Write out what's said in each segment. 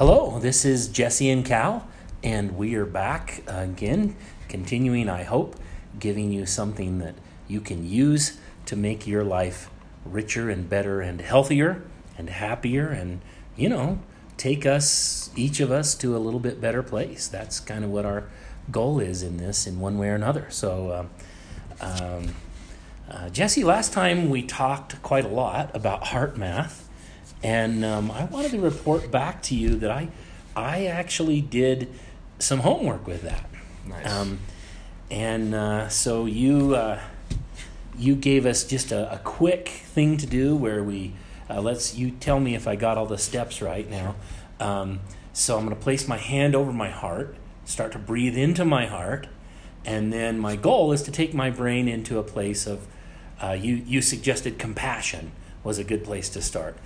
Hello, this is Jesse and Cal, and we are back again, continuing, I hope, giving you something that you can use to make your life richer and better and healthier and happier and, you know, take us, each of us, to a little bit better place. That's kind of what our goal is in this, in one way or another. So, uh, um, uh, Jesse, last time we talked quite a lot about HeartMath. And um, I wanted to report back to you that I, I actually did some homework with that. Nice. Um, and uh, so you, uh, you gave us just a, a, quick thing to do where we uh, let's you tell me if I got all the steps right now. Um, so I'm going to place my hand over my heart, start to breathe into my heart, and then my goal is to take my brain into a place of uh, you. You suggested compassion was a good place to start.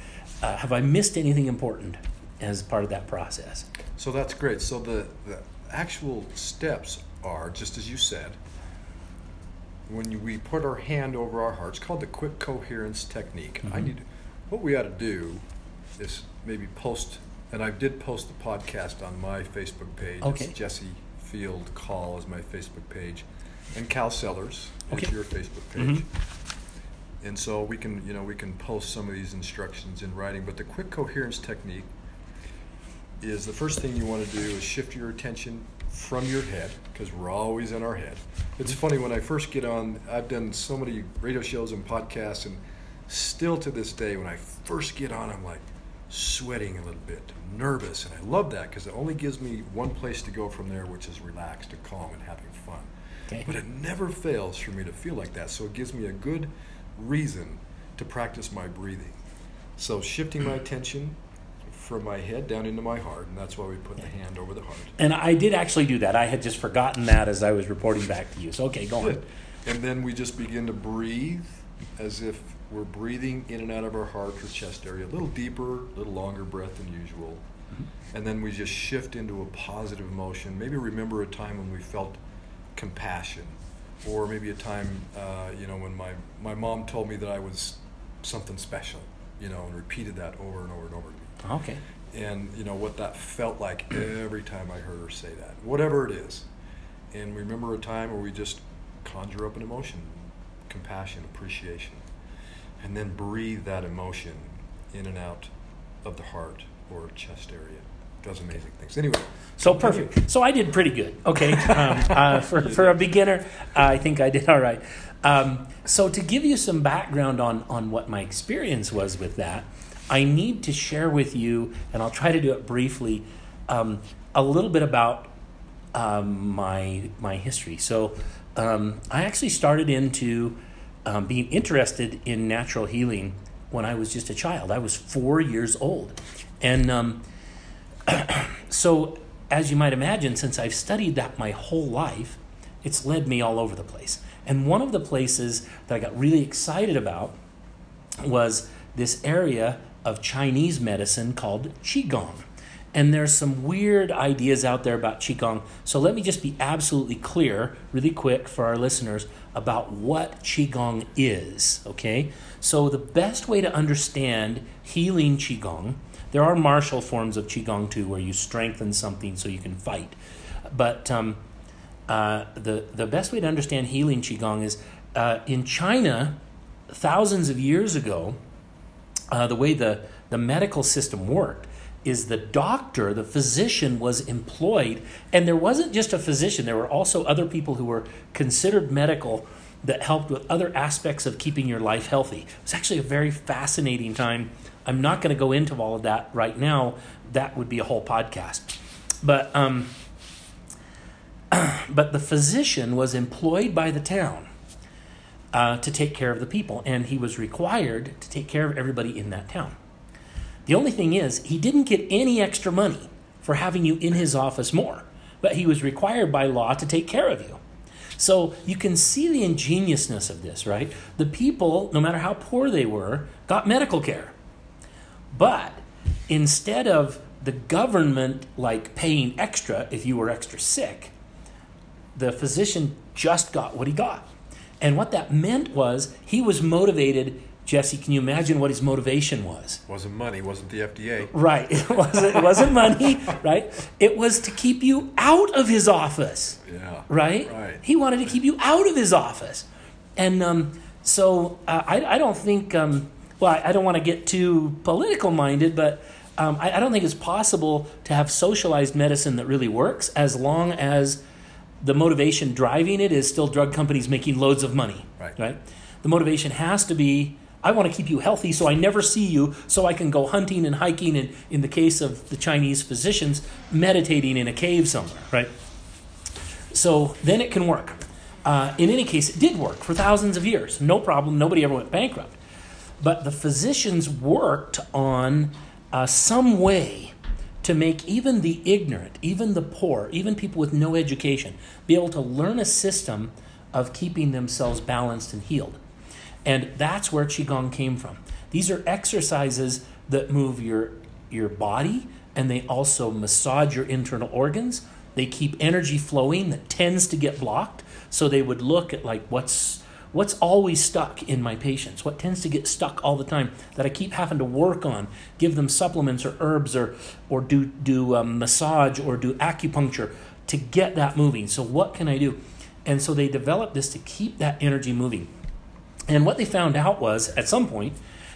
Uh, have I missed anything important as part of that process? So that's great. So the, the actual steps are just as you said. When you, we put our hand over our heart, it's called the quick coherence technique. Mm-hmm. I need what we ought to do is maybe post, and I did post the podcast on my Facebook page. Okay. It's Jesse Field Call is my Facebook page, and Cal Sellers okay. is your Facebook page. Mm-hmm. And so we can, you know, we can post some of these instructions in writing. But the quick coherence technique is the first thing you want to do is shift your attention from your head because we're always in our head. It's mm-hmm. funny when I first get on. I've done so many radio shows and podcasts, and still to this day, when I first get on, I'm like sweating a little bit, nervous, and I love that because it only gives me one place to go from there, which is relaxed and calm and having fun. Okay. But it never fails for me to feel like that, so it gives me a good reason to practice my breathing. So shifting my attention from my head down into my heart, and that's why we put the hand over the heart. And I did actually do that. I had just forgotten that as I was reporting back to you. So okay, go on. And then we just begin to breathe as if we're breathing in and out of our heart or chest area, a little deeper, a little longer breath than usual. Mm-hmm. And then we just shift into a positive emotion. Maybe remember a time when we felt compassion, or maybe a time, uh, you know, when my, my mom told me that I was something special, you know, and repeated that over and over and over again. Okay. And, you know, what that felt like every time I heard her say that, whatever it is. And remember a time where we just conjure up an emotion, compassion, appreciation and then breathe that emotion in and out of the heart or chest area. Does amazing things. Anyway. So perfect. So I did pretty good. Okay, um, uh, for for a beginner, uh, I think I did all right. Um, so to give you some background on on what my experience was with that, I need to share with you, and I'll try to do it briefly, um, a little bit about um, my my history. So um, I actually started into um, being interested in natural healing when I was just a child. I was four years old. And um, so, as you might imagine, since I've studied that my whole life, it's led me all over the place. And one of the places that I got really excited about was this area of Chinese medicine called Qigong. And there's some weird ideas out there about Qigong. So let me just be absolutely clear, really quick for our listeners, about what Qigong is, okay? So, the best way to understand healing Qigong, there are martial forms of Qigong too, where you strengthen something so you can fight. But um, uh, the, the best way to understand healing Qigong is uh, in China, thousands of years ago, uh, the way the, the medical system worked is the doctor, the physician was employed, and there wasn't just a physician, there were also other people who were considered medical that helped with other aspects of keeping your life healthy. It was actually a very fascinating time. I'm not going to go into all of that right now. That would be a whole podcast. But um, but the physician was employed by the town uh, to take care of the people, and he was required to take care of everybody in that town. The only thing is, he didn't get any extra money for having you in his office more, but he was required by law to take care of you. So you can see the ingeniousness of this, right? The people, no matter how poor they were, got medical care. But instead of the government like paying extra if you were extra sick, the physician just got what he got. And what that meant was he was motivated Jesse, can you imagine what his motivation was? Wasn't money, wasn't the FDA. Right. It wasn't, it wasn't money, right? It was to keep you out of his office. Yeah. Right? Right. He wanted to keep you out of his office. And um, so uh, I, I don't think, um, well, I, I don't want to get too political minded, but um, I, I don't think it's possible to have socialized medicine that really works as long as the motivation driving it is still drug companies making loads of money. Right. Right? The motivation has to be I want to keep you healthy so I never see you, so I can go hunting and hiking, and in the case of the Chinese physicians, meditating in a cave somewhere, right? So then it can work. Uh, in any case, it did work for thousands of years. No problem. Nobody ever went bankrupt. But the physicians worked on uh, some way to make even the ignorant, even the poor, even people with no education, be able to learn a system of keeping themselves balanced and healed. And that's where Qigong came from. These are exercises that move your, your body and they also massage your internal organs. They keep energy flowing that tends to get blocked. So they would look at like what's what's always stuck in my patients, what tends to get stuck all the time that I keep having to work on, give them supplements or herbs or or do do um, massage or do acupuncture to get that moving. So what can I do? And so they developed this to keep that energy moving. And what they found out was at some point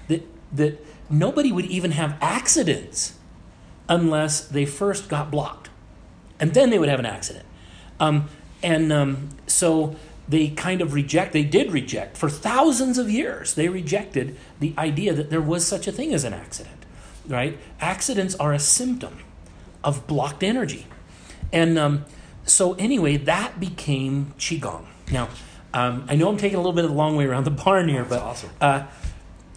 that that nobody would even have accidents unless they first got blocked, and then they would have an accident. Um, and um, so they kind of reject. They did reject for thousands of years. They rejected the idea that there was such a thing as an accident. Right? Accidents are a symptom of blocked energy, and um, so anyway, that became qigong. Now. Um, I know I'm taking a little bit of the long way around the barn here, but awesome. uh,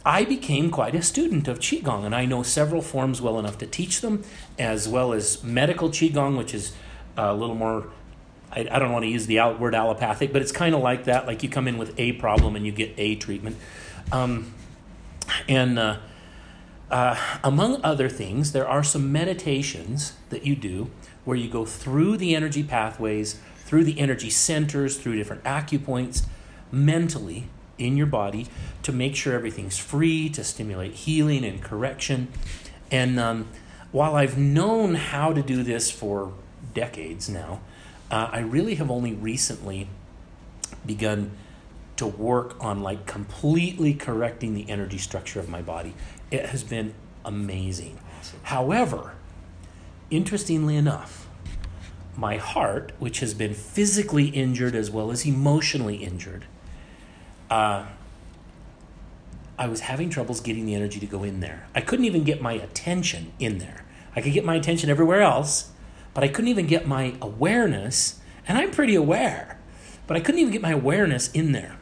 I became quite a student of Qigong, and I know several forms well enough to teach them, as well as medical Qigong, which is a little more, I, I don't want to use the out- word allopathic, but it's kind of like that. Like you come in with a problem and you get a treatment. Um, and uh, uh, among other things, there are some meditations that you do where you go through the energy pathways, through the energy centers, through different acupoints, mentally in your body to make sure everything's free, to stimulate healing and correction. And um, while I've known how to do this for decades now, uh, I really have only recently begun to work on like completely correcting the energy structure of my body. It has been amazing. Awesome. However, interestingly enough, my heart, which has been physically injured as well as emotionally injured, uh, I was having troubles getting the energy to go in there. I couldn't even get my attention in there. I could get my attention everywhere else, but I couldn't even get my awareness, and I'm pretty aware, but I couldn't even get my awareness in there.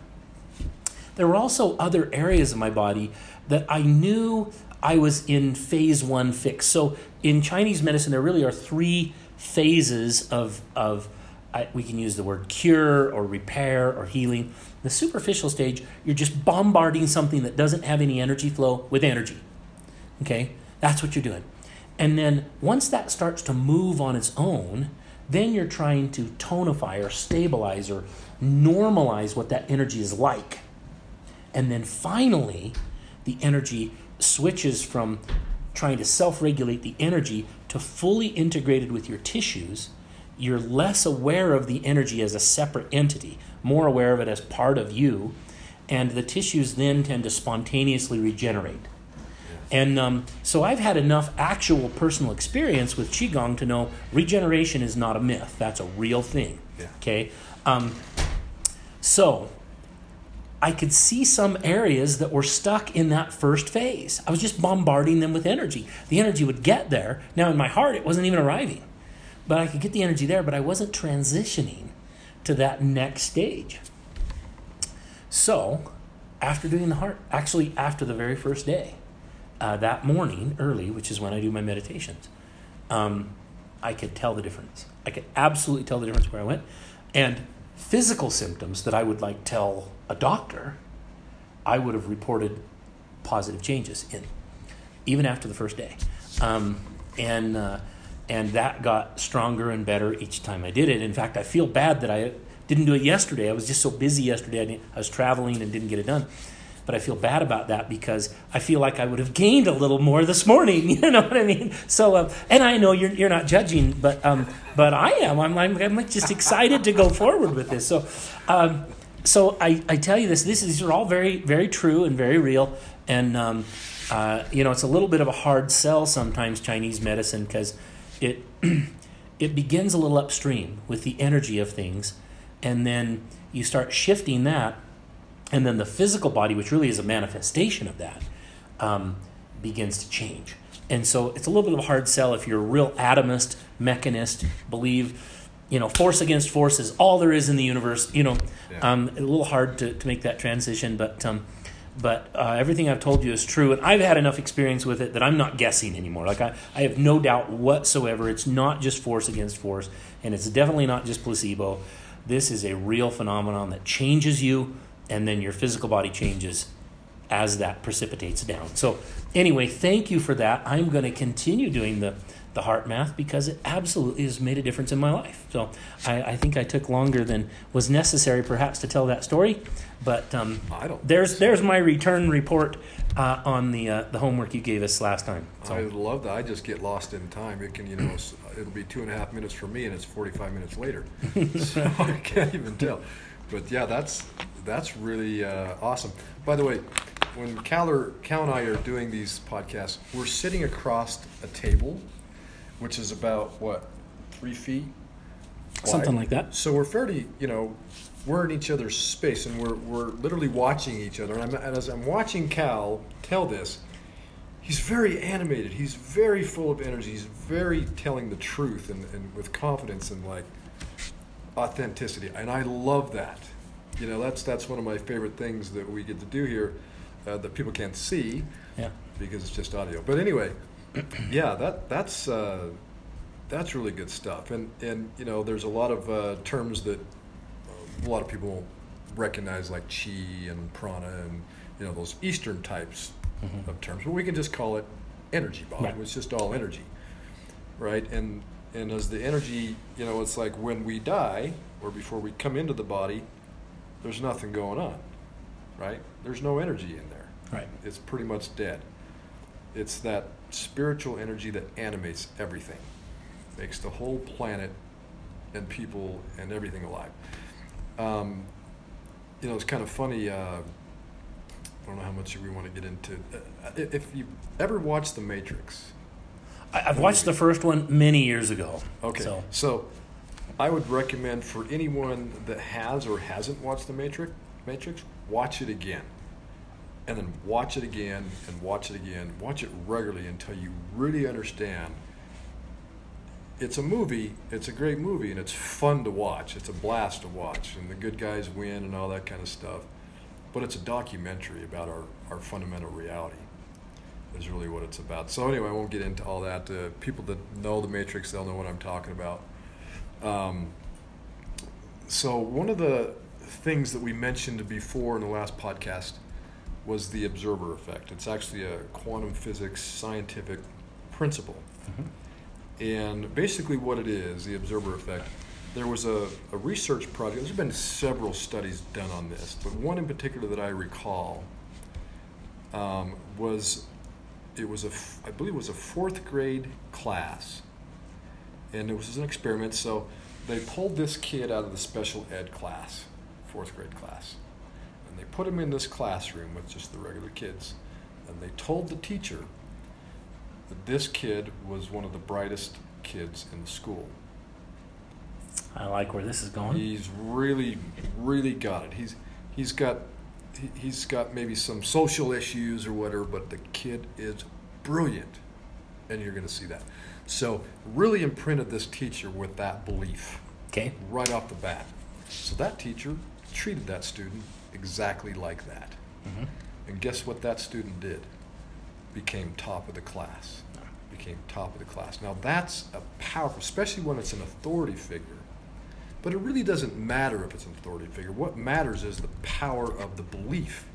There were also other areas of my body that I knew I was in phase one fix. So in Chinese medicine, there really are three phases of, of I, we can use the word cure or repair or healing. The superficial stage, you're just bombarding something that doesn't have any energy flow with energy. Okay? That's what you're doing. And then once that starts to move on its own, then you're trying to tonify or stabilize or normalize what that energy is like. And then finally, the energy switches from trying to self regulate the energy to fully integrated with your tissues. You're less aware of the energy as a separate entity, more aware of it as part of you. And the tissues then tend to spontaneously regenerate. And um, so I've had enough actual personal experience with Qigong to know regeneration is not a myth. That's a real thing. Yeah. Okay? Um, so I could see some areas that were stuck in that first phase. I was just bombarding them with energy. The energy would get there. Now, in my heart, it wasn't even arriving. But I could get the energy there, but I wasn't transitioning to that next stage. So, after doing the heart, actually, after the very first day, uh, that morning early, which is when I do my meditations, um, I could tell the difference. I could absolutely tell the difference where I went. And physical symptoms that I would like tell a doctor, I would have reported positive changes in, even after the first day. Um, and, uh, and that got stronger and better each time I did it. In fact, I feel bad that I didn't do it yesterday. I was just so busy yesterday. I, I was traveling and didn't get it done. But I feel bad about that because I feel like I would have gained a little more this morning. You know what I mean? So, um, and I know you're you're not judging, but um, but I am. I'm, I'm I'm just excited to go forward with this. So, um, so I, I tell you this. This these are all very very true and very real, and um, uh, you know it's a little bit of a hard sell sometimes Chinese medicine because it it begins a little upstream with the energy of things, and then you start shifting that, and then the physical body, which really is a manifestation of that, um, begins to change. And so it's a little bit of a hard sell if you're a real atomist, mechanist, believe, you know, force against force is all there is in the universe. You know, Yeah. um, a little hard to, to make that transition, but um, but uh, everything I've told you is true, and I've had enough experience with it that I'm not guessing anymore. Like I, I have no doubt whatsoever. It's not just force against force, and it's definitely not just placebo. This is a real phenomenon that changes you, and then your physical body changes as that precipitates down. So, anyway, thank you for that. I'm going to continue doing the, the HeartMath because it absolutely has made a difference in my life. So, I, I think I took longer than was necessary, perhaps, to tell that story. But um, I don't. there's there's my return report uh, on the uh, the homework you gave us last time. So, I love that. I just get lost in time. It can, you know, it'll be two and a half minutes for me, and it's forty-five minutes later, so I can't even tell. But yeah, that's that's really uh, awesome. By the way, when Cal, or, Cal and I are doing these podcasts, we're sitting across a table, which is about what three feet, something like that. So we're fairly, you know, we're in each other's space, and we're we're literally watching each other. And, I'm, and as I'm watching Cal tell this, he's very animated. He's very full of energy. He's very telling the truth and, and with confidence and like authenticity. And I love that. You know, that's that's one of my favorite things that we get to do here uh, that people can't see Yeah. because it's just audio. But anyway, yeah, that that's uh, that's really good stuff. And and you know, there's a lot of uh, terms that uh, a lot of people won't recognize, like chi and prana, and you know those Eastern types of terms. But we can just call it energy, Bob. Right. It's just all energy, right? And and as the energy, you know, it's like when we die or before we come into the body, there's nothing going on, right? There's no energy in there Right. it's pretty much dead. It's that spiritual energy that animates everything, makes the whole planet and people and everything alive. Um, you know, it's kind of funny. Uh, I don't know how much we want to get into. Uh, if you ever watched The Matrix, I, I've watched the first one many years ago. okay, So, so I would recommend for anyone that has or hasn't watched The Matrix, Matrix, watch it again. and then watch it again and watch it again. Watch it regularly until you really understand. It's a movie. It's a great movie, and it's fun to watch. It's a blast to watch, and the good guys win and all that kind of stuff. But it's a documentary about our, our fundamental reality. Is really what it's about. So anyway, I won't get into all that. Uh, people that know the Matrix, they'll know what I'm talking about. Um, so one of the things that we mentioned before in the last podcast was the observer effect. It's actually a quantum physics scientific principle. And basically, what it is, the observer effect, there was a, a research project. There's been several studies done on this, but one in particular that I recall um, was it was a I believe it was a fourth grade class, and it was an experiment. So they pulled this kid out of the special ed class, fourth grade class, and they put him in this classroom with just the regular kids, and they told the teacher that this kid was one of the brightest kids in the school. I like where this is going. He's really, really got it. He's he's got he- he's got maybe some social issues or whatever, but the kid is brilliant, and you're going to see that. So really imprinted this teacher with that belief Okay. right off the bat. So that teacher treated that student exactly like that. Mhm. And guess what that student did? Became top of the class. Became top of the class. Now that's a powerful, especially when it's an authority figure. But it really doesn't matter if it's an authority figure. What matters is the power of the belief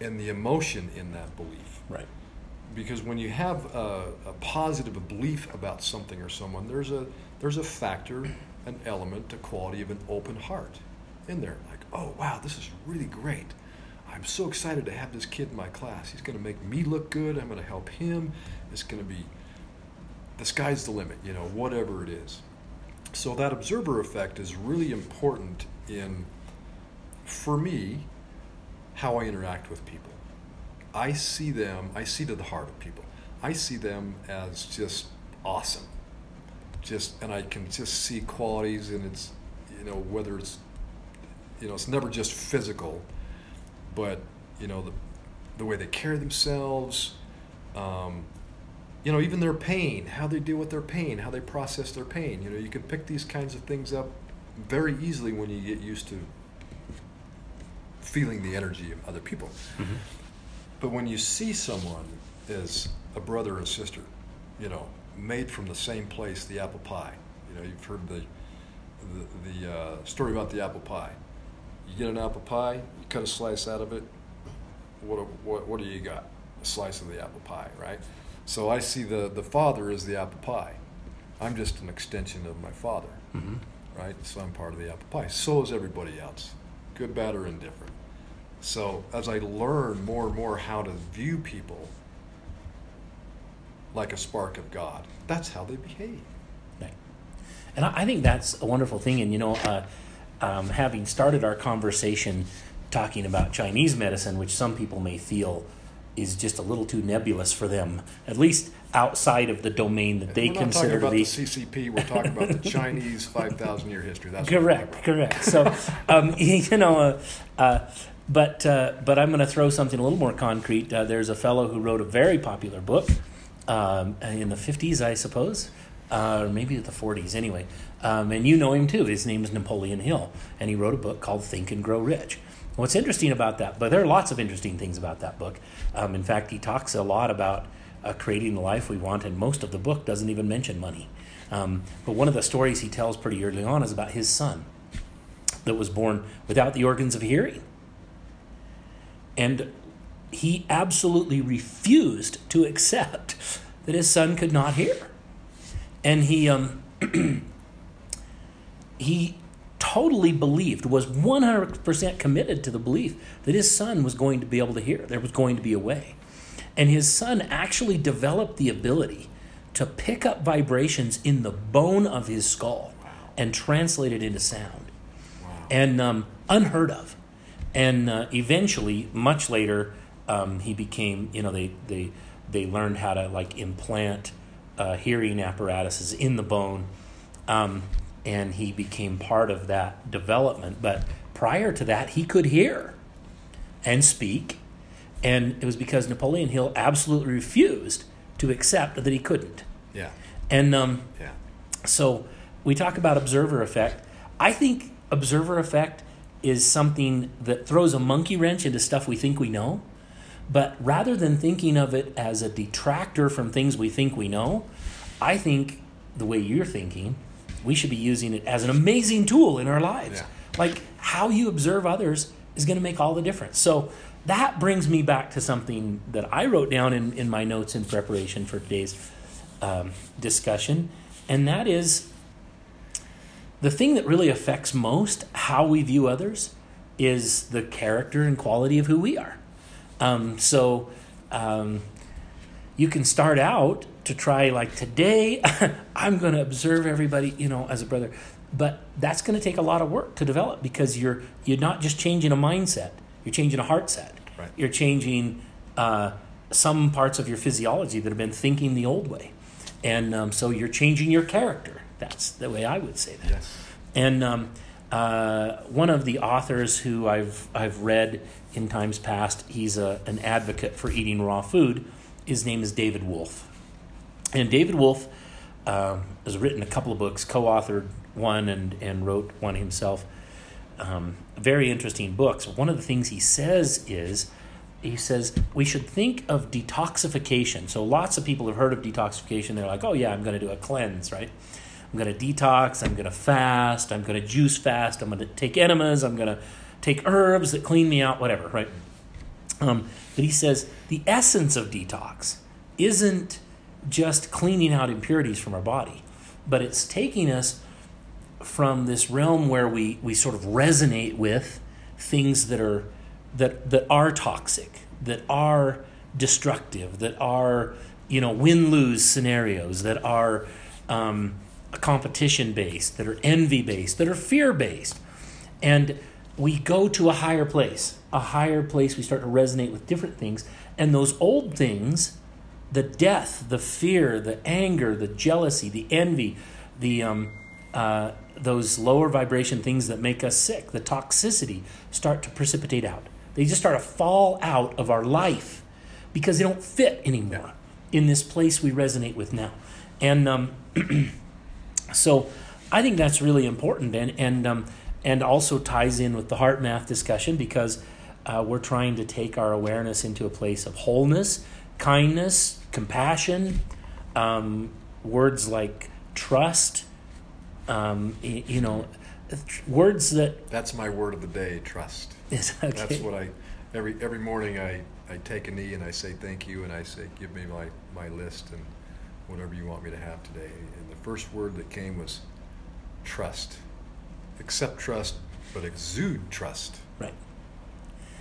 and the emotion in that belief. Right. Because when you have a, a positive belief about something or someone, there's a there's a factor, an element, a quality of an open heart in there. Like, oh wow, this is really great. I'm so excited to have this kid in my class. He's going to make me look good. I'm going to help him. It's going to be the sky's the limit, you know, whatever it is. So that observer effect is really important in, for me, how I interact with people. I see them, I see to the heart of people. I see them as just awesome. Just, and I can just see qualities, and it's, you know, whether it's, you know, it's never just physical, but, you know, the, the way they carry themselves, um, you know, even their pain, how they deal with their pain, how they process their pain. You know, you can pick these kinds of things up very easily when you get used to feeling the energy of other people. Mm-hmm. But when you see someone as a brother or sister, you know, made from the same place, the apple pie. You know, you've heard the the, the uh, story about the apple pie. You get an apple pie, you cut a slice out of it. What what what do you got? A slice of the apple pie, right? So I see the, the father as the apple pie. I'm just an extension of my father, mm-hmm. right? So I'm part of the apple pie. So is everybody else, good, bad, or indifferent. So as I learn more and more how to view people like a spark of God, that's how they behave. Right. And I think that's a wonderful thing. And, you know, uh, um, having started our conversation talking about Chinese medicine, which some people may feel is just a little too nebulous for them, at least outside of the domain that they we're consider to be. the CCP. We're talking about the Chinese five thousand year history. That's correct. Correct. So, um, you know, uh, uh, but uh, but I'm going to throw something a little more concrete. Uh, there's a fellow who wrote a very popular book um, in the 50s, I suppose, uh, or maybe the 40s. Anyway, um, and you know him too. His name is Napoleon Hill, and he wrote a book called Think and Grow Rich. What's interesting about that, but there are lots of interesting things about that book. Um, in fact, he talks a lot about uh, creating the life we want, and most of the book doesn't even mention money. Um, but one of the stories he tells pretty early on is about his son that was born without the organs of hearing. And he absolutely refused to accept that his son could not hear. And he, um, he totally believed, was 100% committed to the belief that his son was going to be able to hear. There was going to be a way. And his son actually developed the ability to pick up vibrations in the bone of his skull and translate it into sound. Wow. And um, unheard of. And uh, eventually, much later, um, he became, you know, they, they, they learned how to like implant uh, hearing apparatuses in the bone. Um, and he became part of that development. But prior to that, he could hear and speak, and it was because Napoleon Hill absolutely refused to accept that he couldn't. Yeah. And um, yeah. So we talk about observer effect. I think observer effect is something that throws a monkey wrench into stuff we think we know. But rather than thinking of it as a detractor from things we think we know, I think the way you're thinking we should be using it as an amazing tool in our lives. Yeah. Like how you observe others is going to make all the difference. So that brings me back to something that I wrote down in, in my notes in preparation for today's um, discussion, and that is the thing that really affects most how we view others is the character and quality of who we are. Um, so um, you can start out to try like today i'm going to observe everybody you know as a brother but that's going to take a lot of work to develop because you're you're not just changing a mindset you're changing a heart set right. you're changing uh, some parts of your physiology that have been thinking the old way and um, so you're changing your character that's the way i would say that yes. and um, uh, one of the authors who I've I've read in times past, he's a, an advocate for eating raw food. His name is David Wolfe, and David Wolfe um, has written a couple of books, co authored one and, and wrote one himself. Um, very interesting books. One of the things he says is, he says we should think of detoxification. So lots of people have heard of detoxification. They're like, oh yeah, I'm going to do a cleanse, right? I'm going to detox. I'm going to fast. I'm going to juice fast. I'm going to take enemas. I'm going to take herbs that clean me out, whatever, right? Um, but he says the essence of detox isn't just cleaning out impurities from our body, but it's taking us from this realm where we, we sort of resonate with things that are that that are toxic, that are destructive, that are you know win lose scenarios, that are um, competition based, that are envy based, that are fear based, and we go to a higher place, a higher place. We start to resonate with different things, and those old things, the death, the fear, the anger, the jealousy, the envy, the um, uh, those lower vibration things that make us sick, the toxicity, start to precipitate out. They just start to fall out of our life because they don't fit anymore in this place we resonate with now. And um, so I think that's really important and, and, um, and also ties in with the HeartMath discussion because uh, we're trying to take our awareness into a place of wholeness, kindness, compassion, um, words like trust, um, you know, words that. That's my word of the day. Trust. Is, okay. That's what I every every morning I, I take a knee and I say thank you and I say give me my, my list and whatever you want me to have today. First word that came was trust. Accept trust, but exude trust. Right.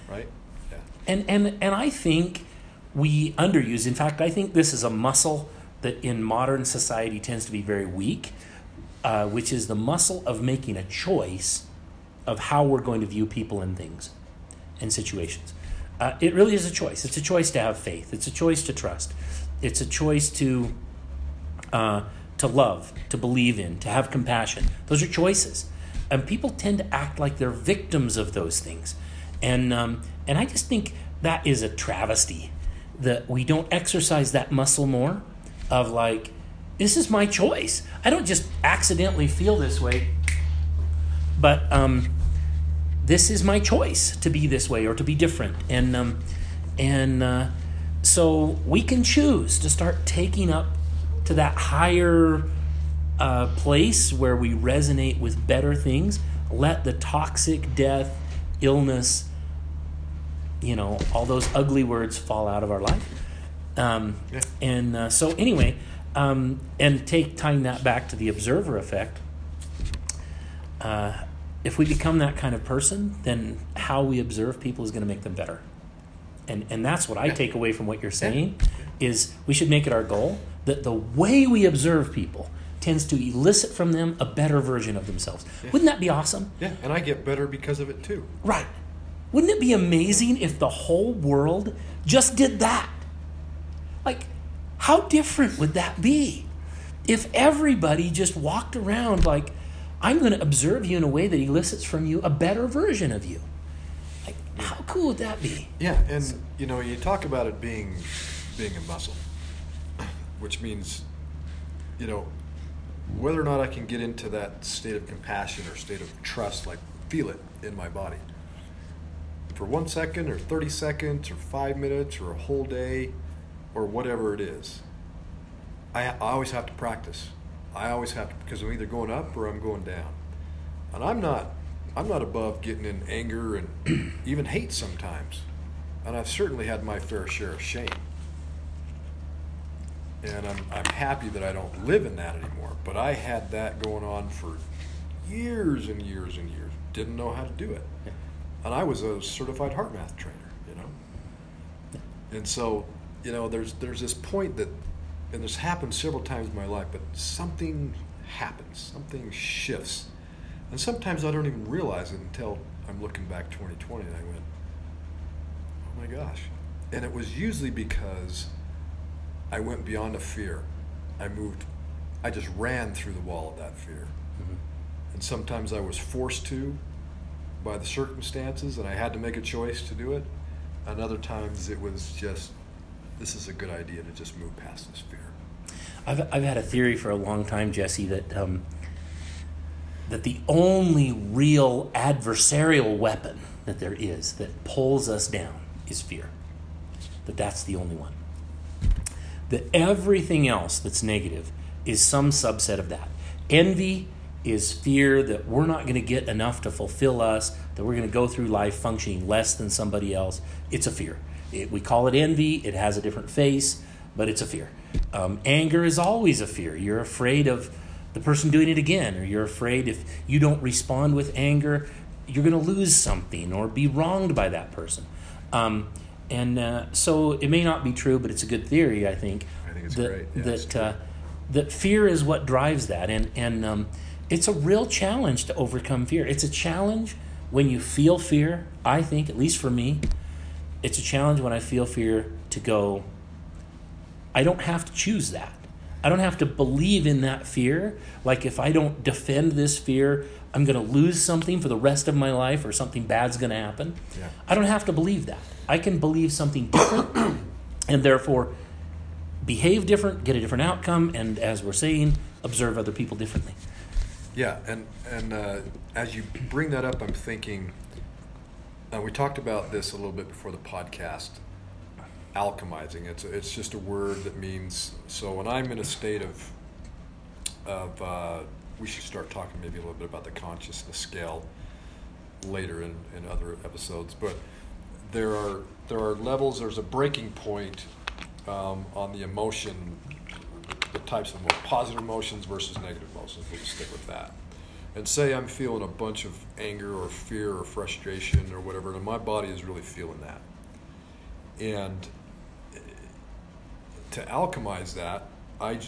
Right? Yeah. And and and I think we underuse. In fact, I think this is a muscle that in modern society tends to be very weak uh, which is the muscle of making a choice of how we're going to view people and things and situations. Uh, it really is a choice. It's a choice to have faith. It's a choice to trust. It's a choice to uh, to love, to believe in, to have compassion. Those are choices, and people tend to act like they're victims of those things, and um, and I just think that is a travesty that we don't exercise that muscle more of like this is my choice. I don't just accidentally feel this way, but um, this is my choice to be this way or to be different. And um, and uh, so we can choose to start taking up to that higher uh, place where we resonate with better things. Let the toxic death, illness, you know, all those ugly words fall out of our life. Um, yeah. And uh, so, anyway, um, and take tying that back to the observer effect. Uh, if we become that kind of person, then how we observe people is going to make them better. And and that's what I yeah. take away from what you're saying yeah. is we should make it our goal that the way we observe people tends to elicit from them a better version of themselves. Yeah. Wouldn't that be awesome? Yeah, and I get better because of it too. Right. Wouldn't it be amazing if the whole world just did that? Like how different would that be if everybody just walked around like, I'm going to observe you in a way that elicits from you a better version of you? Like, how cool would that be? Yeah, and you know, you talk about it being being a muscle, which means, you know, whether or not I can get into that state of compassion or state of trust, like feel it in my body for one second or 30 seconds or five minutes or a whole day, or whatever it is, I, I always have to practice. I always have to because I'm either going up or I'm going down, and I'm not I'm not above getting in anger and even hate sometimes, and I've certainly had my fair share of shame. And I'm I'm happy that I don't live in that anymore. But I had that going on for years and years and years. Didn't know how to do it, and I was a certified HeartMath trainer, you know. And so you know, there's there's this point that, and this happened several times in my life, but something happens, something shifts, and sometimes I don't even realize it until I'm looking back 2020 and I went, oh my gosh, and it was usually because I went beyond a fear. I moved, I just ran through the wall of that fear, mm-hmm. and sometimes I was forced to by the circumstances, and I had to make a choice to do it. And other times it was just this is a good idea to just move past this fear. I've, I've had a theory for a long time, Jesse, that um, that the only real adversarial weapon that there is that pulls us down is fear. That that's the only one. That everything else that's negative is some subset of that. Envy is fear that we're not going to get enough to fulfill us, that we're going to go through life functioning less than somebody else. It's a fear. It, we call it envy, it has a different face, but it's a fear. Um, anger is always a fear. You're afraid of the person doing it again, or you're afraid if you don't respond with anger, you're going to lose something or be wronged by that person. Um, and uh, so it may not be true, but it's a good theory, I think. I think it's that, great. Yeah, that, uh, that fear is what drives that. And, and um, it's a real challenge to overcome fear. It's a challenge when you feel fear, I think, at least for me, it's a challenge when I feel fear to go, I don't have to choose that. I don't have to believe in that fear. Like if I don't defend this fear, I'm going to lose something for the rest of my life or something bad's going to happen. Yeah. I don't have to believe that. I can believe something different and therefore behave different, get a different outcome, and as we're saying, observe other people differently. Yeah, and and uh, as you bring that up, I'm thinking. Uh, we talked about this a little bit before the podcast. Alchemizing. It's it's just a word that means. So when I'm in a state of of uh, we should start talking maybe a little bit about the consciousness scale later in, in other episodes. But there are there are levels. There's a breaking point um, on the emotion, the types of positive emotions versus negative emotions. We'll just stick with that. And say I'm feeling a bunch of anger or fear or frustration or whatever, and my body is really feeling that. And eh, to alchemize that, I,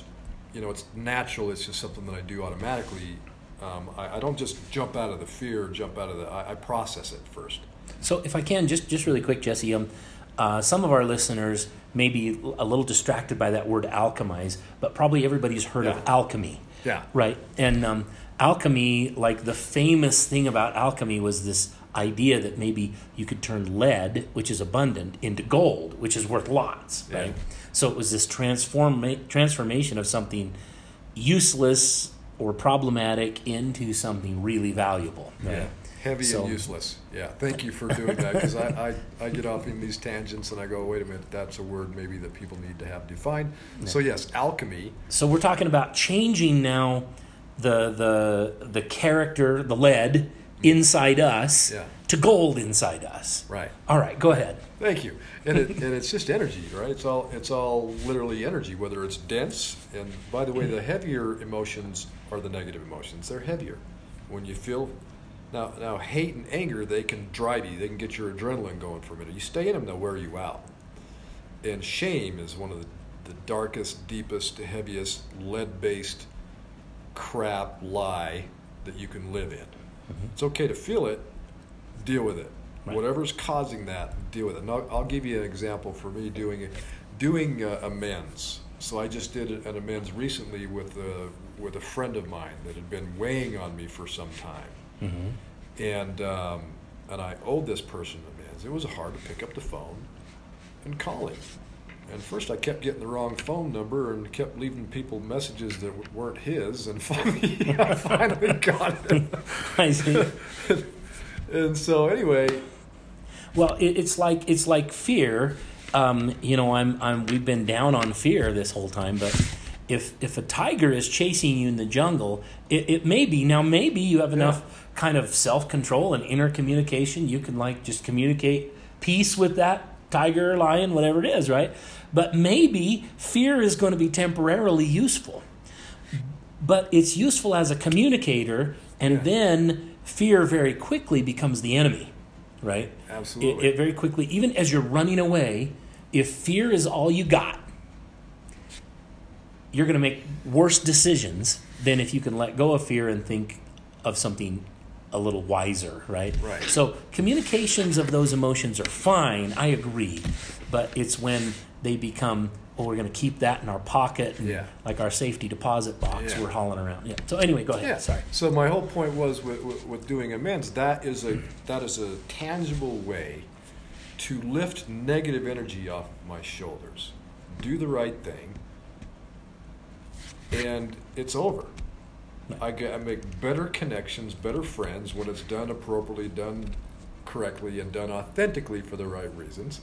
you know, it's natural. It's just something that I do automatically. Um, I, I don't just jump out of the fear, jump out of the. I, I process it first. So, if I can, just just really quick, Jesse, um, uh, some of our listeners may be a little distracted by that word alchemize, but probably everybody's heard of alchemy. Yeah. Right. And um, alchemy, like the famous thing about alchemy was this idea that maybe you could turn lead, which is abundant, into gold, which is worth lots. Yeah. Right. So it was this transform transformation of something useless or problematic into something really valuable. Right? Yeah. Heavy So- and useless. Yeah. Thank you for doing that because I, I, I get off in these tangents and I go, wait a minute, that's a word maybe that people need to have defined. So, yes, alchemy. So we're talking about changing now the the the character, the lead mm-hmm. inside us Yeah. to gold inside us. Right. All right, go ahead. Thank you. And, it, and it's just energy, right? It's all it's all literally energy, whether it's dense. And by the way, the heavier emotions are the negative emotions. They're heavier. When you feel now now hate and anger, they can drive you. They can get your adrenaline going for a minute. You stay in them, they'll wear you out. And shame is one of the, the darkest, deepest, heaviest, lead-based crap lie that you can live in. It's okay to feel it, deal with it. Right. Whatever's causing that, deal with it. And I'll, I'll give you an example for me doing it, doing uh, amends. So I just did an amends recently with a with a friend of mine that had been weighing on me for some time, and um, and I owed this person a amends. It was hard to pick up the phone and call him. And first, I kept getting the wrong phone number and kept leaving people messages that weren't his. And finally, I finally got it. I see. and so, anyway, Well, it, it's like it's like fear. Um, you know, I'm I'm we've been down on fear this whole time, but if if a tiger is chasing you in the jungle, it, it may be now maybe you have enough kind of self control and inner communication. You can like just communicate peace with that tiger, lion, whatever it is, right? But maybe fear is going to be temporarily useful but it's useful as a communicator, and Yeah. then fear very quickly becomes the enemy, right? Absolutely. It, it very quickly, even as you're running away, if fear is all you got, you're going to make worse decisions than if you can let go of fear and think of something a little wiser, right? Right. So communications of those emotions are fine, I agree, but it's when they become, oh, we're going to keep that in our pocket, and Yeah. like our safety deposit box, Yeah. we're hauling around. Yeah. So anyway, go ahead. Yeah. Sorry. So my whole point was with, with, with doing amends. That is a that is a tangible way to lift negative energy off my shoulders. Do the right thing, and it's over. I, get, I make better connections, better friends when it's done appropriately, done correctly, and done authentically for the right reasons.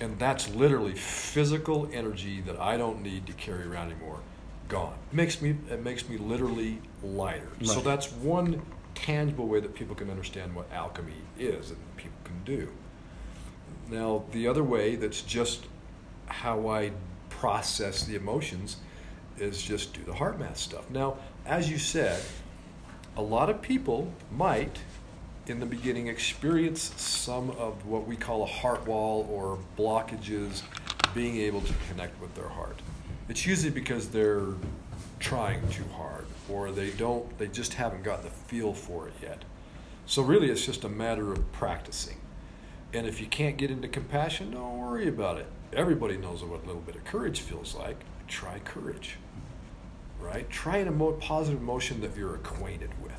And that's literally physical energy that I don't need to carry around anymore. Gone. Makes me it makes me literally lighter. So that's one tangible way that people can understand what alchemy is and people can do. Now the other way that's just how I process the emotions is just do the HeartMath stuff. Now, as you said, a lot of people might in the beginning experience some of what we call a heart wall or blockages being able to connect with their heart. It's usually because they're trying too hard or they don't they just haven't got the feel for it yet. So really it's just a matter of practicing. And if you can't get into compassion, don't worry about it. Everybody knows what a little bit of courage feels like. Try courage. Right? Try an emo- positive emotion that you're acquainted with.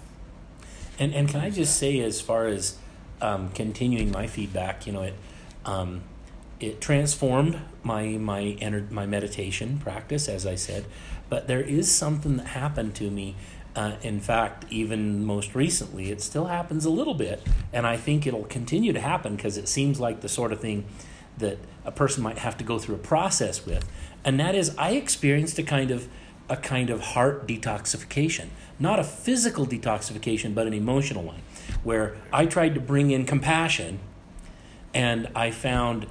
And and can I just say, as far as um, continuing my feedback, you know, it um, it transformed my my ener- my meditation practice, as I said. But there is something that happened to me. Uh, in fact, even most recently, it still happens a little bit, and I think it'll continue to happen because it seems like the sort of thing that a person might have to go through a process with. And that is, I experienced a kind of a kind of heart detoxification, not a physical detoxification, but an emotional one, where I tried to bring in compassion, and I found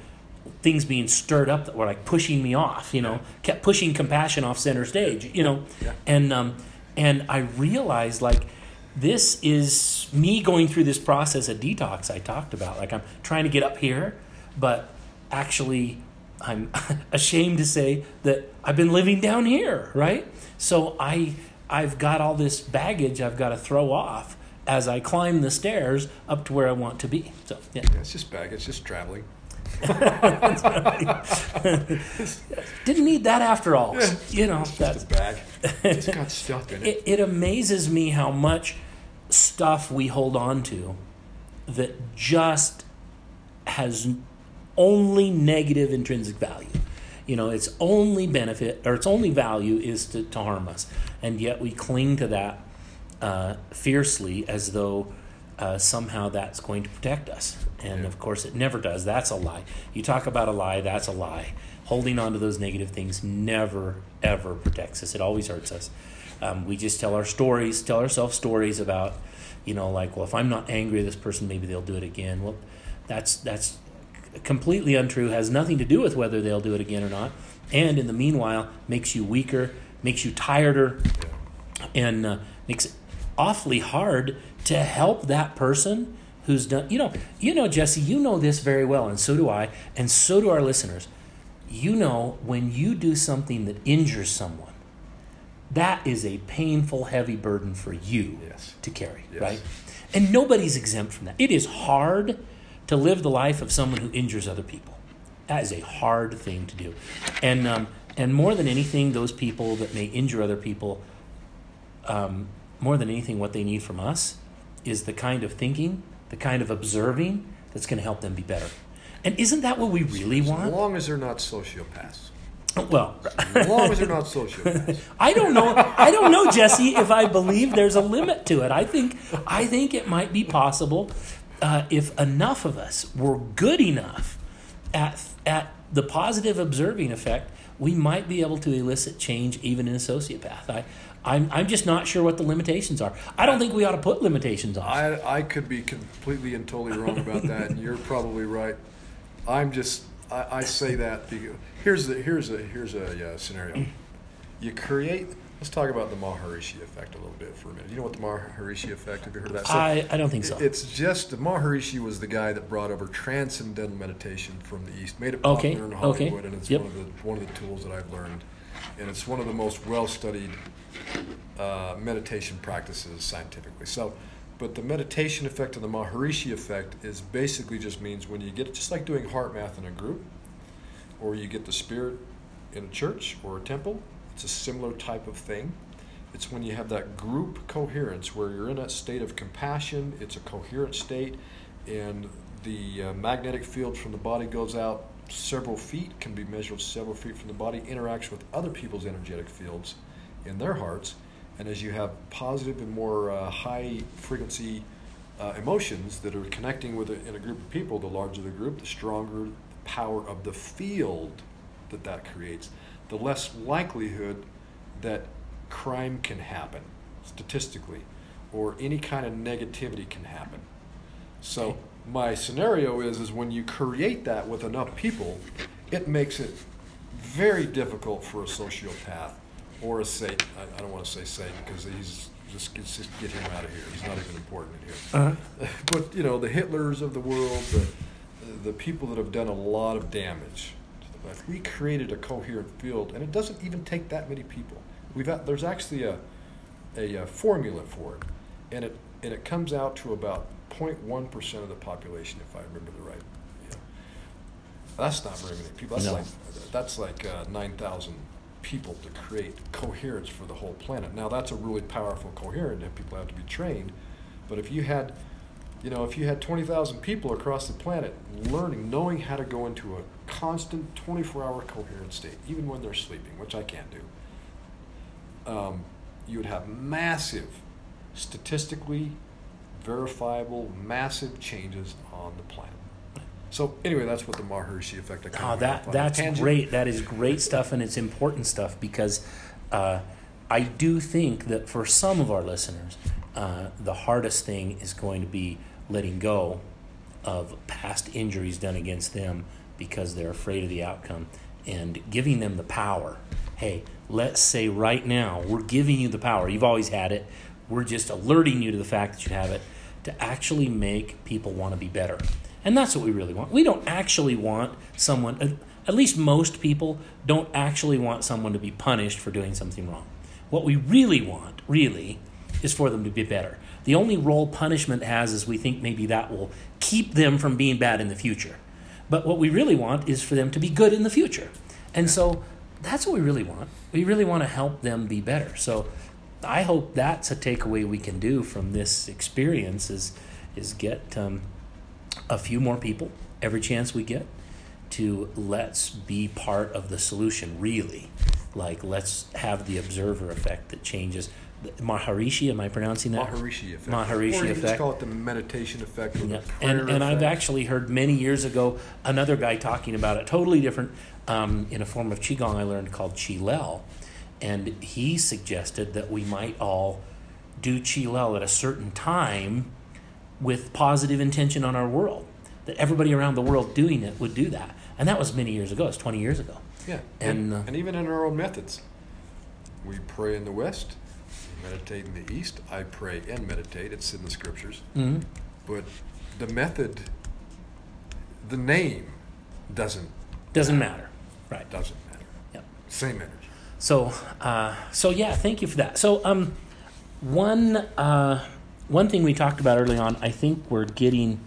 things being stirred up that were like pushing me off. You know, kept pushing compassion off center stage. You know, Yeah. and um, and I realized like this is me going through this process of detox I talked about. Like I'm trying to get up here, but actually I'm ashamed to say that I've been living down here, right? So I I've got all this baggage I've got to throw off as I climb the stairs up to where I want to be. So yeah. Yeah, it's just baggage, It's just traveling. Didn't need that after all. Yeah. You know, It's that's just a bag. It's got stuff in it. it, it amazes me how much stuff we hold on to that just has only negative intrinsic value. You know, its only benefit or its only value is to, to harm us. And yet we cling to that uh, fiercely as though uh, somehow that's going to protect us. And Yeah. of course, it never does. That's a lie. You talk about a lie, that's a lie. Holding on to those negative things never, ever protects us. It always hurts us. Um, we just tell our stories, tell ourselves stories about, you know, like, well, if I'm not angry at this person, maybe they'll do it again. Well, that's that's completely untrue. Has nothing to do with whether they'll do it again or not. And in the meanwhile, makes you weaker, makes you tireder, and uh, makes it awfully hard to help that person who's done. You know, you know, Jesse, you know this very well, and so do I, and so do our listeners. You know when you do something that injures someone, that is a painful, heavy burden for you Yes. to carry, Yes. right? And nobody's exempt from that. It is hard to live the life of someone who injures other people. That is a hard thing to do, and um, and more than anything, those people that may injure other people, um, more than anything, what they need from us is the kind of thinking, the kind of observing that's going to help them be better. And isn't that what we really As want? As long as they're not sociopaths. Well, As long as they're not sociopaths. I don't know. I don't know, Jesse. If I believe there's a limit to it, I think I think it might be possible uh, if enough of us were good enough at at the positive observing effect, we might be able to elicit change even in a sociopath. I. I'm, I'm just not sure what the limitations are. I don't think we ought to put limitations on. I, I could be completely and totally wrong about that, and you're probably right. I'm just I, I say that because here's the here's a here's a uh, scenario. You create. Let's talk about the Maharishi effect a little bit for a minute. You know what the Maharishi effect? Have you heard of that? So I, I don't think so. It's just the Maharishi was the guy that brought over transcendental meditation from the East, made it Okay, popular in okay, Hollywood, and it's yep. one of the one of the tools that I've learned, and it's one of the most well studied uh, meditation practices scientifically. So, but the meditation effect and the Maharishi effect is basically just means when you get just like doing HeartMath in a group, or you get the spirit in a church or a temple. It's a similar type of thing. It's when you have that group coherence where you're in that state of compassion. It's a coherent state, and the uh, magnetic field from the body goes out several feet, can be measured several feet from the body, interacts with other people's energetic fields in their hearts. And as you have positive and more uh, high frequency uh, emotions that are connecting with it in a group of people, the larger the group, the stronger the power of the field that that creates, the less likelihood that crime can happen statistically or any kind of negativity can happen. So my scenario is is when you create that with enough people, it makes it very difficult for a sociopath or a Satan. I, I don't want to say Satan because he's just, just get him out of here. He's not even important in here. Uh-huh. But you know, the Hitlers of the world, the the people that have done a lot of damage. If we created a coherent field, and it doesn't even take that many people. We've got, there's actually a, a, a formula for it, and it and it comes out to about 0.1 percent of the population, if I remember the right. Yeah. That's not very many people. That's no. like that's like uh, 9,000 people to create coherence for the whole planet. Now that's a really powerful coherent, and people have to be trained. But if you had, you know, if you had 20,000 people across the planet learning, knowing how to go into a constant 24-hour coherent state, even when they're sleeping, which I can't do, um, you would have massive, statistically verifiable, massive changes on the planet. So anyway, that's what the Maharishi effect. I oh, that that's great. That is great stuff, and it's important stuff because uh, I do think that for some of our listeners, uh, the hardest thing is going to be letting go of past injuries done against them because they're afraid of the outcome and giving them the power. Hey, let's say right now we're giving you the power. You've always had it. We're just alerting you to the fact that you have it to actually make people want to be better. And that's what we really want. We don't actually want someone, at least most people, don't actually want someone to be punished for doing something wrong. What we really want, really, is for them to be better. The only role punishment has is we think maybe that will keep them from being bad in the future. But what we really want is for them to be good in the future. And so that's what we really want. We really want to help them be better. So I hope that's a takeaway we can do from this experience is is get um, a few more people every chance we get to let's be part of the solution really like let's have the observer effect that changes Maharishi, am I pronouncing that? Maharishi effect. Maharishi or you effect. Just call it the meditation effect. yeah. and and I've actually heard many years ago another guy talking about it, totally different, um, in a form of qigong I learned called Chilel, and he suggested that we might all do Chilel at a certain time with positive intention on our world. That everybody around the world doing it would do that. And that was many years ago. It's 20 years ago. Yeah. And, and, uh, and even in our own methods. We pray in the West, meditate in the East. I pray and meditate. It's in the scriptures. Mm-hmm. But the method, the name doesn't doesn't matter. matter. Right. Doesn't matter. Yep. Same energy. So, uh, so yeah, thank you for that. So, um, one uh, one thing we talked about early on, I think we're getting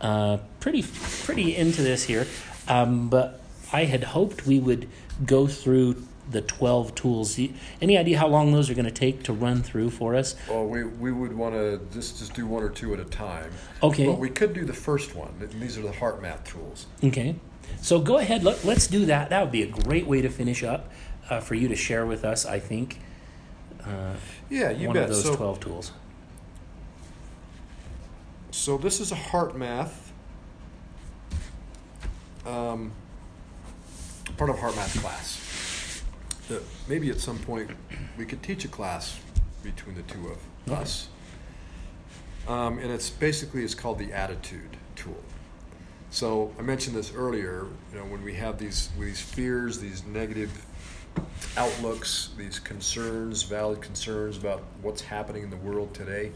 uh, pretty pretty into this here, um, but I had hoped we would go through the 12 tools. Any idea how long those are going to take to run through for us? Well, we, we would want to just, just do one or two at a time. Okay. But we could do the first one. These are the HeartMath tools. Okay. So go ahead. Let, let's do that. That would be a great way to finish up uh, for you to share with us, I think. Uh, yeah, you one bet. of those so, 12 tools. So this is a HeartMath. Um, part of HeartMath class. That maybe at some point we could teach a class between the two of okay. us. Um, and it's basically it's called the attitude tool. So I mentioned this earlier. You know, when we have these these fears, these negative outlooks, these concerns, valid concerns about what's happening in the world today.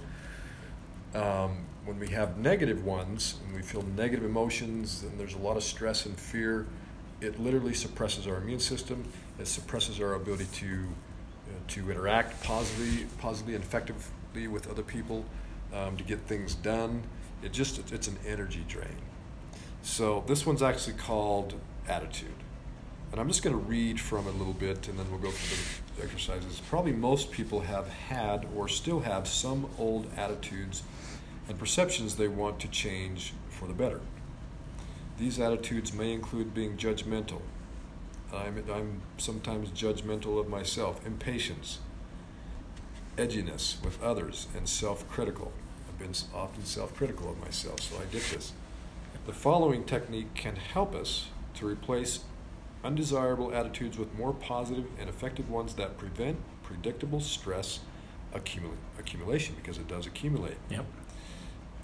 Um, when we have negative ones and we feel negative emotions and there's a lot of stress and fear, it literally suppresses our immune system. It suppresses our ability to uh, to interact positively, positively and effectively with other people, um, to get things done. It just it's an energy drain. So this one's actually called attitude. And I'm just going to read from it a little bit and then we'll go through the exercises. Probably most people have had or still have some old attitudes and perceptions they want to change for the better. These attitudes may include being judgmental. I'm, I'm sometimes judgmental of myself, impatience, edginess with others, and self critical. I've been often self critical of myself, so I get this. The following technique can help us to replace undesirable attitudes with more positive and effective ones that prevent predictable stress accumula- accumulation because it does accumulate. Yep.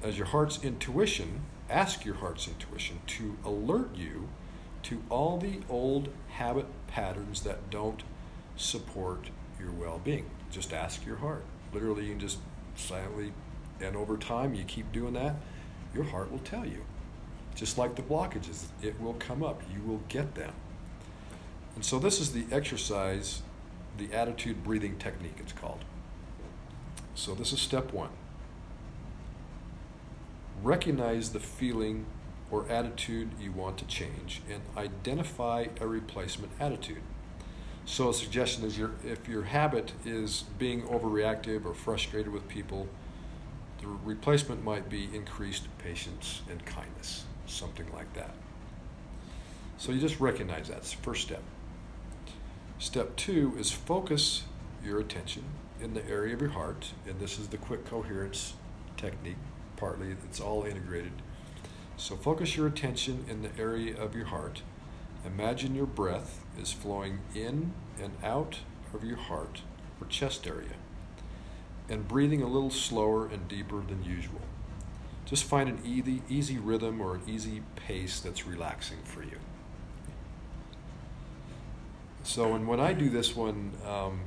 As your heart's intuition, ask your heart's intuition to alert you to all the old habit patterns that don't support your well being. Just ask your heart. Literally, you can just silently, and over time, you keep doing that, your heart will tell you. Just like the blockages, it will come up. You will get them. And so, this is the exercise, the attitude breathing technique, it's called. So, this is step one. Recognize the feeling or attitude you want to change and identify a replacement attitude. So a suggestion is your if your habit is being overreactive or frustrated with people, the replacement might be increased patience and kindness, something like that. So you just recognize that's the first step. Step two is focus your attention in the area of your heart, and this is the quick coherence technique. Partly, it's all integrated. So focus your attention in the area of your heart. Imagine your breath is flowing in and out of your heart or chest area, and breathing a little slower and deeper than usual. Just find an easy, easy rhythm or an easy pace that's relaxing for you. So, and when I do this one, um,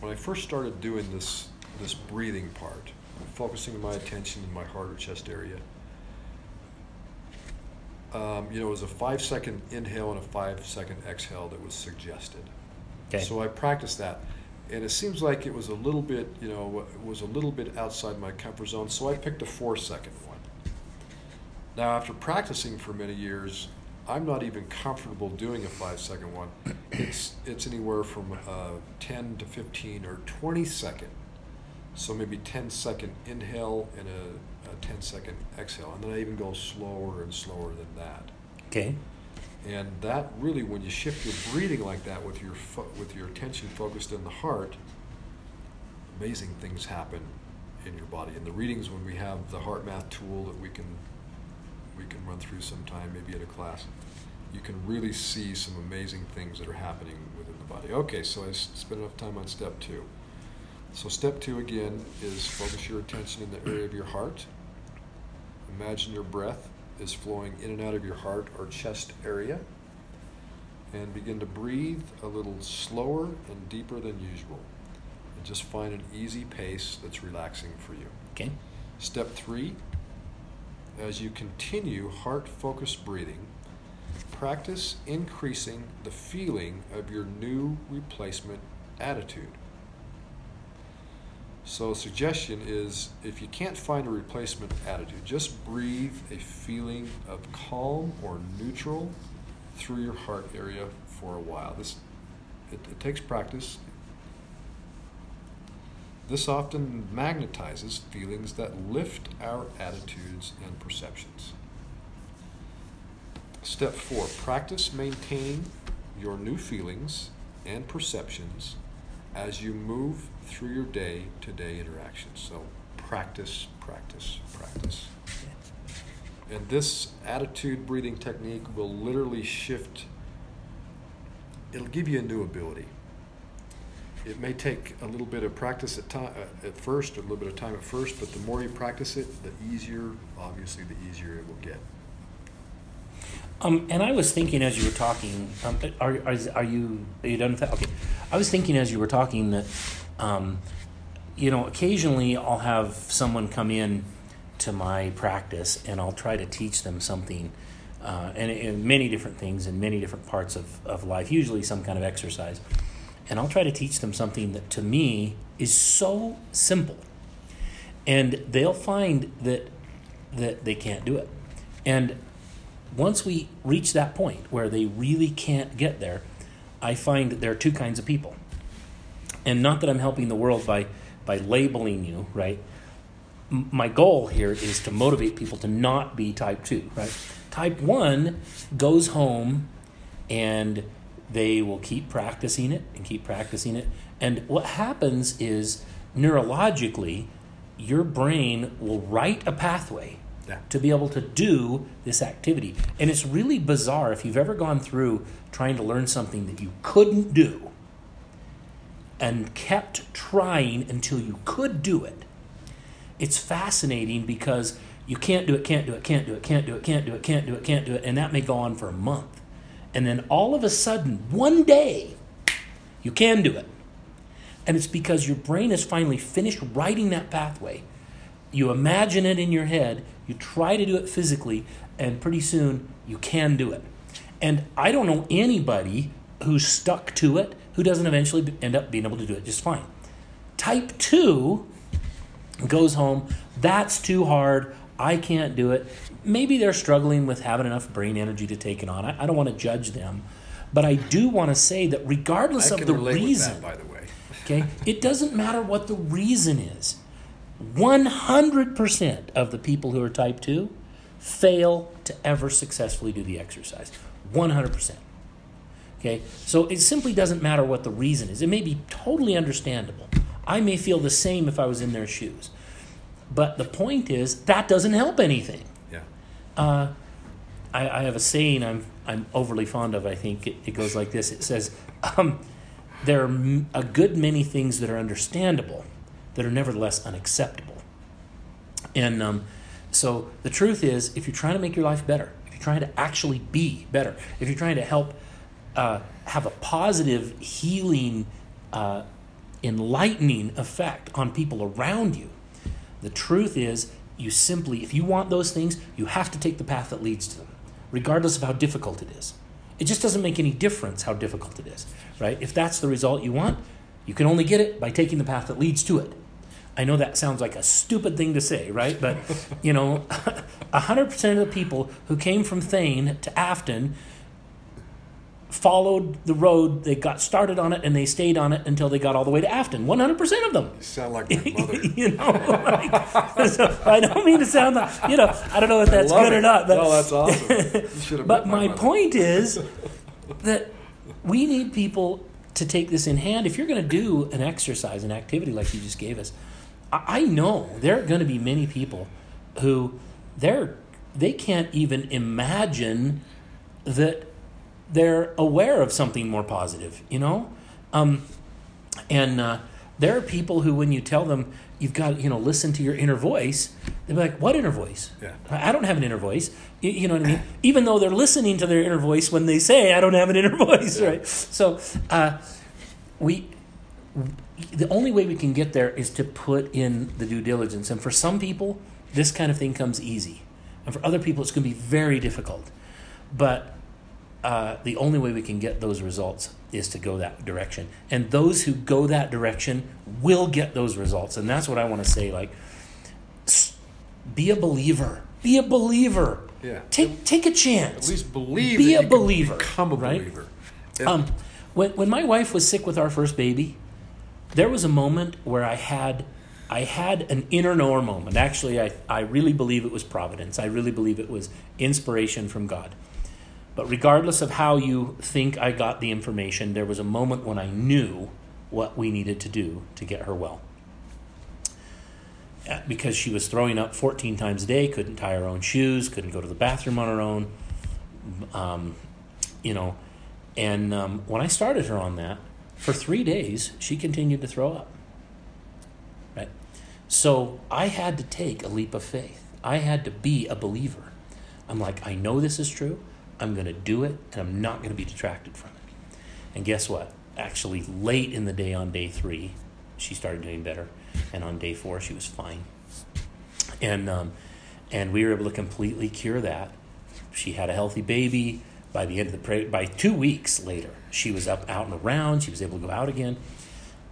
when I first started doing this this breathing part, focusing my attention in my heart or chest area, um, you know, it was a five second inhale and a five second exhale that was suggested. Okay. So I practiced that, and it seems like it was a little bit, you know, it was a little bit outside my comfort zone. So I picked a four second one. Now, after practicing for many years, I'm not even comfortable doing a five second one. It's it's anywhere from uh, 10 to 15 or 20 second. So maybe 10 second inhale and a, a 10 second exhale, and then I even go slower and slower than that. Okay. And that really, when you shift your breathing like that with your fo- with your attention focused in the heart, amazing things happen in your body. In the readings, when we have the HeartMath tool that we can we can run through sometime, maybe at a class, you can really see some amazing things that are happening within the body. Okay, so I spent enough time on step two. So step two again is focus your attention in the area of your heart. Imagine your breath is flowing in and out of your heart or chest area. And begin to breathe a little slower and deeper than usual. And just find an easy pace that's relaxing for you. Okay. Step three, as you continue heart focused breathing, practice increasing the feeling of your new replacement attitude. So, suggestion is if you can't find a replacement attitude, just breathe a feeling of calm or neutral through your heart area for a while. This it, it takes practice. This often magnetizes feelings that lift our attitudes and perceptions. Step four practice maintaining your new feelings and perceptions as you move through your day to day interactions. So, practice, practice, practice. And this attitude breathing technique will literally shift, it'll give you a new ability. It may take a little bit of practice at, time, uh, at first, a little bit of time at first, but the more you practice it, the easier, obviously, the easier it will get. Um, and I was thinking as you were talking, um, are, are, are you are you done with that? Okay. I was thinking as you were talking that, um, you know, occasionally I'll have someone come in to my practice and I'll try to teach them something, uh, and, and many different things in many different parts of, of life, usually some kind of exercise. And I'll try to teach them something that to me is so simple. And they'll find that that they can't do it. And once we reach that point where they really can't get there, I find that there are two kinds of people. And not that I'm helping the world by, by labeling you, right? M- my goal here is to motivate people to not be type 2, right? Type 1 goes home and they will keep practicing it and keep practicing it. And what happens is neurologically, your brain will write a pathway Yeah. to be able to do this activity. And it's really bizarre if you've ever gone through trying to learn something that you couldn't do and kept trying until you could do it. It's fascinating because you can't do it, can't do it, can't do it, can't do it, can't do it, can't do it, can't do it, and that may go on for a month. And then all of a sudden, one day, you can do it. And it's because your brain has finally finished writing that pathway. You imagine it in your head, you try to do it physically, and pretty soon you can do it. And I don't know anybody who's stuck to it who doesn't eventually end up being able to do it just fine. Type 2 goes home, that's too hard, I can't do it. Maybe they're struggling with having enough brain energy to take it on. I, I don't want to judge them. But I do want to say that regardless of the reason, that, by the way. okay, it doesn't matter what the reason is. 100% of the people who are type 2 fail to ever successfully do the exercise. 100%. Okay? So it simply doesn't matter what the reason is. It may be totally understandable. I may feel the same if I was in their shoes. But the point is, that doesn't help anything. Yeah. Uh, I, I have a saying I'm, I'm overly fond of, I think. It, it goes like this It says, um, There are a good many things that are understandable that are nevertheless unacceptable. And um, so the truth is, if you're trying to make your life better, if you're trying to actually be better, if you're trying to help uh, have a positive, healing, uh, enlightening effect on people around you, the truth is, you simply, if you want those things, you have to take the path that leads to them, regardless of how difficult it is. It just doesn't make any difference how difficult it is, right? If that's the result you want, you can only get it by taking the path that leads to it. I know that sounds like a stupid thing to say, right? But, you know, 100% of the people who came from Thayne to Afton followed the road, they got started on it, and they stayed on it until they got all the way to Afton. 100% of them. You sound like my mother. you know, like, so I don't mean to sound like, you know, I don't know if that's good it. or not, but no, that's awesome. But my mother. point is that we need people to take this in hand. If you're going to do an exercise, an activity like you just gave us, I I know there are going to be many people who they're they can't even imagine that they're aware of something more positive. You know, um, and uh, there are people who, when you tell them you've got you know listen to your inner voice, they're like, "What inner voice? Yeah. I don't have an inner voice." You, you know what I mean? Even though they're listening to their inner voice when they say, "I don't have an inner voice," right? So uh, we. The only way we can get there is to put in the due diligence, and for some people, this kind of thing comes easy, and for other people, it's going to be very difficult. But uh, the only way we can get those results is to go that direction. And those who go that direction will get those results. And that's what I want to say. Like, be a believer. Be a believer. Yeah. Take take a chance. At least believe Be a believer, become a right? believer. And- Um, when when my wife was sick with our first baby, there was a moment where I had I had an inner knower moment. Actually, I, I really believe it was providence. I really believe it was inspiration from God. But regardless of how you think I got the information, there was a moment when I knew what we needed to do to get her well. Uh, Because she was throwing up 14 times a day, couldn't tie her own shoes, couldn't go to the bathroom on her own. Um, you know, and um, when I started her on that, for three days, she continued to throw up. Right? So I had to take a leap of faith. I had to be a believer. I'm like, I know this is true. I'm going to do it, and I'm not going to be detracted from it. And guess what? Actually, late in the day on day three, she started doing better. And on day four, she was fine. And, um, and we were able to completely cure that. She had a healthy baby. By the end of the pre- by two weeks later, she was up, out and around. She was able to go out again.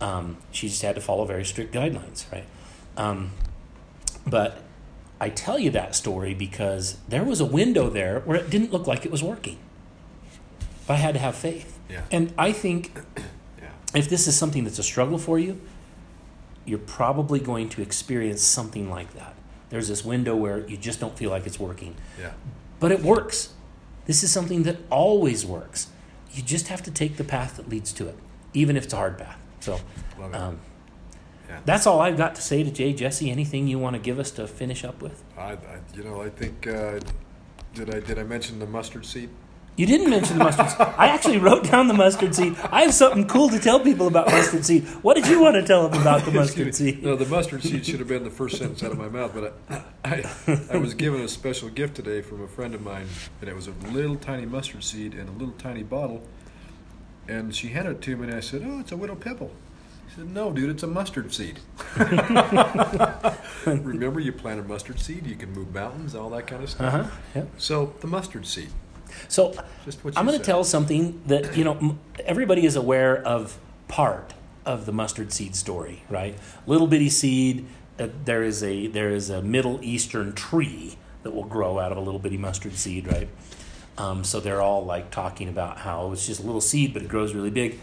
Um, she just had to follow very strict guidelines, right? Um, but I tell you that story because there was a window there where it didn't look like it was working. But I had to have faith. Yeah. And I think yeah. if this is something that's a struggle for you, you're probably going to experience something like that. There's this window where you just don't feel like it's working. Yeah. But it works. This is something that always works. You just have to take the path that leads to it, even if it's a hard path. So um, Yeah. that's all I've got to say to Jay. Jesse, anything you want to give us to finish up with? I, I, you know, I think uh, did I did I mention the mustard seed? You didn't mention the mustard seed. I actually wrote down the mustard seed. I have something cool to tell people about mustard seed. What did you want to tell them about the mustard seed? No, the mustard seed should have been the first sentence out of my mouth. But I, I, I was given a special gift today from a friend of mine, and it was a little tiny mustard seed in a little tiny bottle. And she handed it to me, and I said, "Oh, it's a widow pebble." He said, no, dude, it's a mustard seed. Remember, you plant a mustard seed, you can move mountains, all that kind of stuff. Uh huh. Yep. So the mustard seed, So I'm going to tell something that you know everybody is aware of part of the mustard seed story, right? Little bitty seed. Uh, there is a there is a Middle Eastern tree that will grow out of a little bitty mustard seed, right? Um, so they're all like talking about how it's just a little seed, but it grows really big.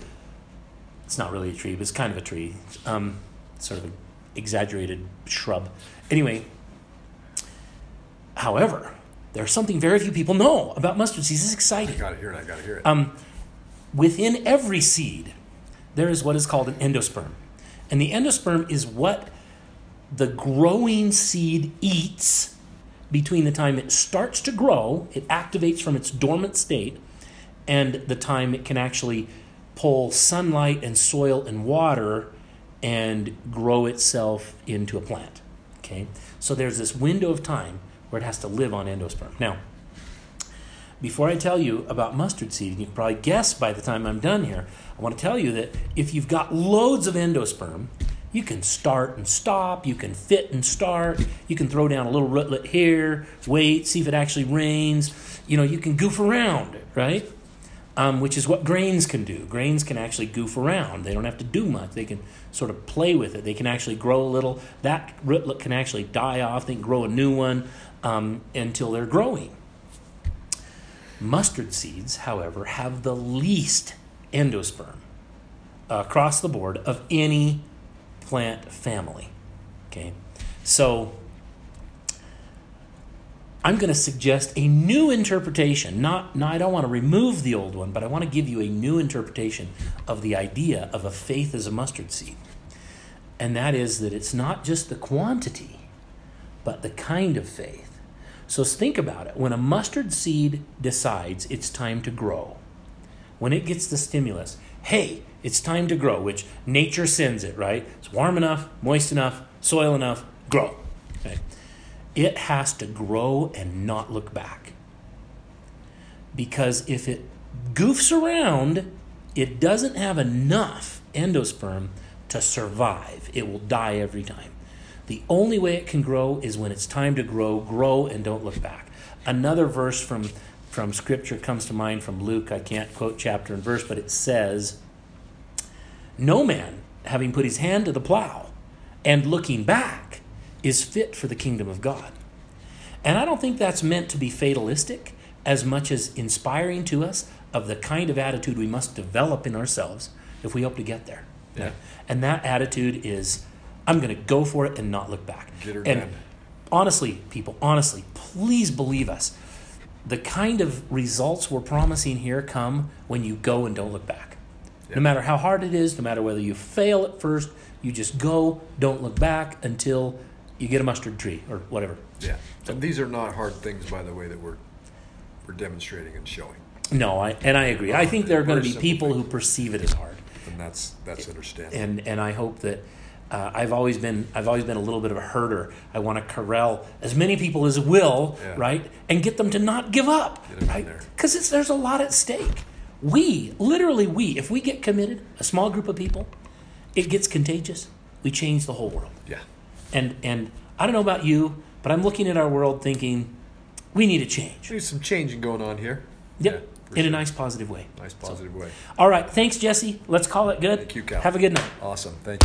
It's not really a tree, but it's kind of a tree. Um, sort of an exaggerated shrub. Anyway, however, there's something very few people know about mustard seeds. It's exciting. I got to hear it. I got to hear it. Um, within every seed, there is what is called an endosperm. And the endosperm is what the growing seed eats between the time it starts to grow, it activates from its dormant state, and the time it can actually pull sunlight and soil and water and grow itself into a plant. Okay? So there's this window of time where it has to live on endosperm. Now, before I tell you about mustard seed, and you can probably guess by the time I'm done here, I want to tell you that if you've got loads of endosperm, you can start and stop, you can fit and start, you can throw down a little rootlet here, wait, see if it actually rains. You know, you can goof around, right? Um, which is what grains can do. Grains can actually goof around. They don't have to do much. They can sort of play with it. They can actually grow a little. That rootlet can actually die off. They can grow a new one um, until they're growing. Mustard seeds, however, have the least endosperm across the board of any plant family. Okay, so I'm going to suggest a new interpretation. Not, no, I don't want to remove the old one, but I want to give you a new interpretation of the idea of a faith as a mustard seed. And that is that it's not just the quantity, but the kind of faith. So think about it. When a mustard seed decides it's time to grow, when it gets the stimulus, hey, it's time to grow, which nature sends it, right? It's warm enough, moist enough, soil enough, grow. It has to grow and not look back. Because if it goofs around, it doesn't have enough endosperm to survive. It will die every time. The only way it can grow is when it's time to grow, grow and don't look back. Another verse from from scripture comes to mind from Luke. I can't quote chapter and verse, but it says, "No man, having put his hand to the plow and looking back, is fit for the kingdom of God." And I don't think that's meant to be fatalistic as much as inspiring to us of the kind of attitude we must develop in ourselves if we hope to get there. Yeah. And that attitude is I'm going to go for it and not look back. And honestly, people, honestly, please believe us. The kind of results we're promising here come when you go and don't look back. Yeah. No matter how hard it is, no matter whether you fail at first, you just go, don't look back until you get a mustard tree or whatever. Yeah. And these are not hard things, by the way, that we're we're demonstrating and showing. No, I, and I agree. I think there are going to be people who perceive it as hard. And that's that's understandable. and and I hope that uh, I've always been I've always been a little bit of a herder. I want to corral as many people as will, Yeah. right, and get them to not give up, right? there. Because there's a lot at stake. We literally we if we get committed, a small group of people, it gets contagious. We change the whole world. yeah. And and I don't know about you, but I'm looking at our world thinking we need a change. There's some changing going on here. Yep, Yeah, in a nice positive way. Nice positive way. All right, thanks Jesse. Let's call it good. Thank you, Cal. Have a good night. Awesome. Thank you.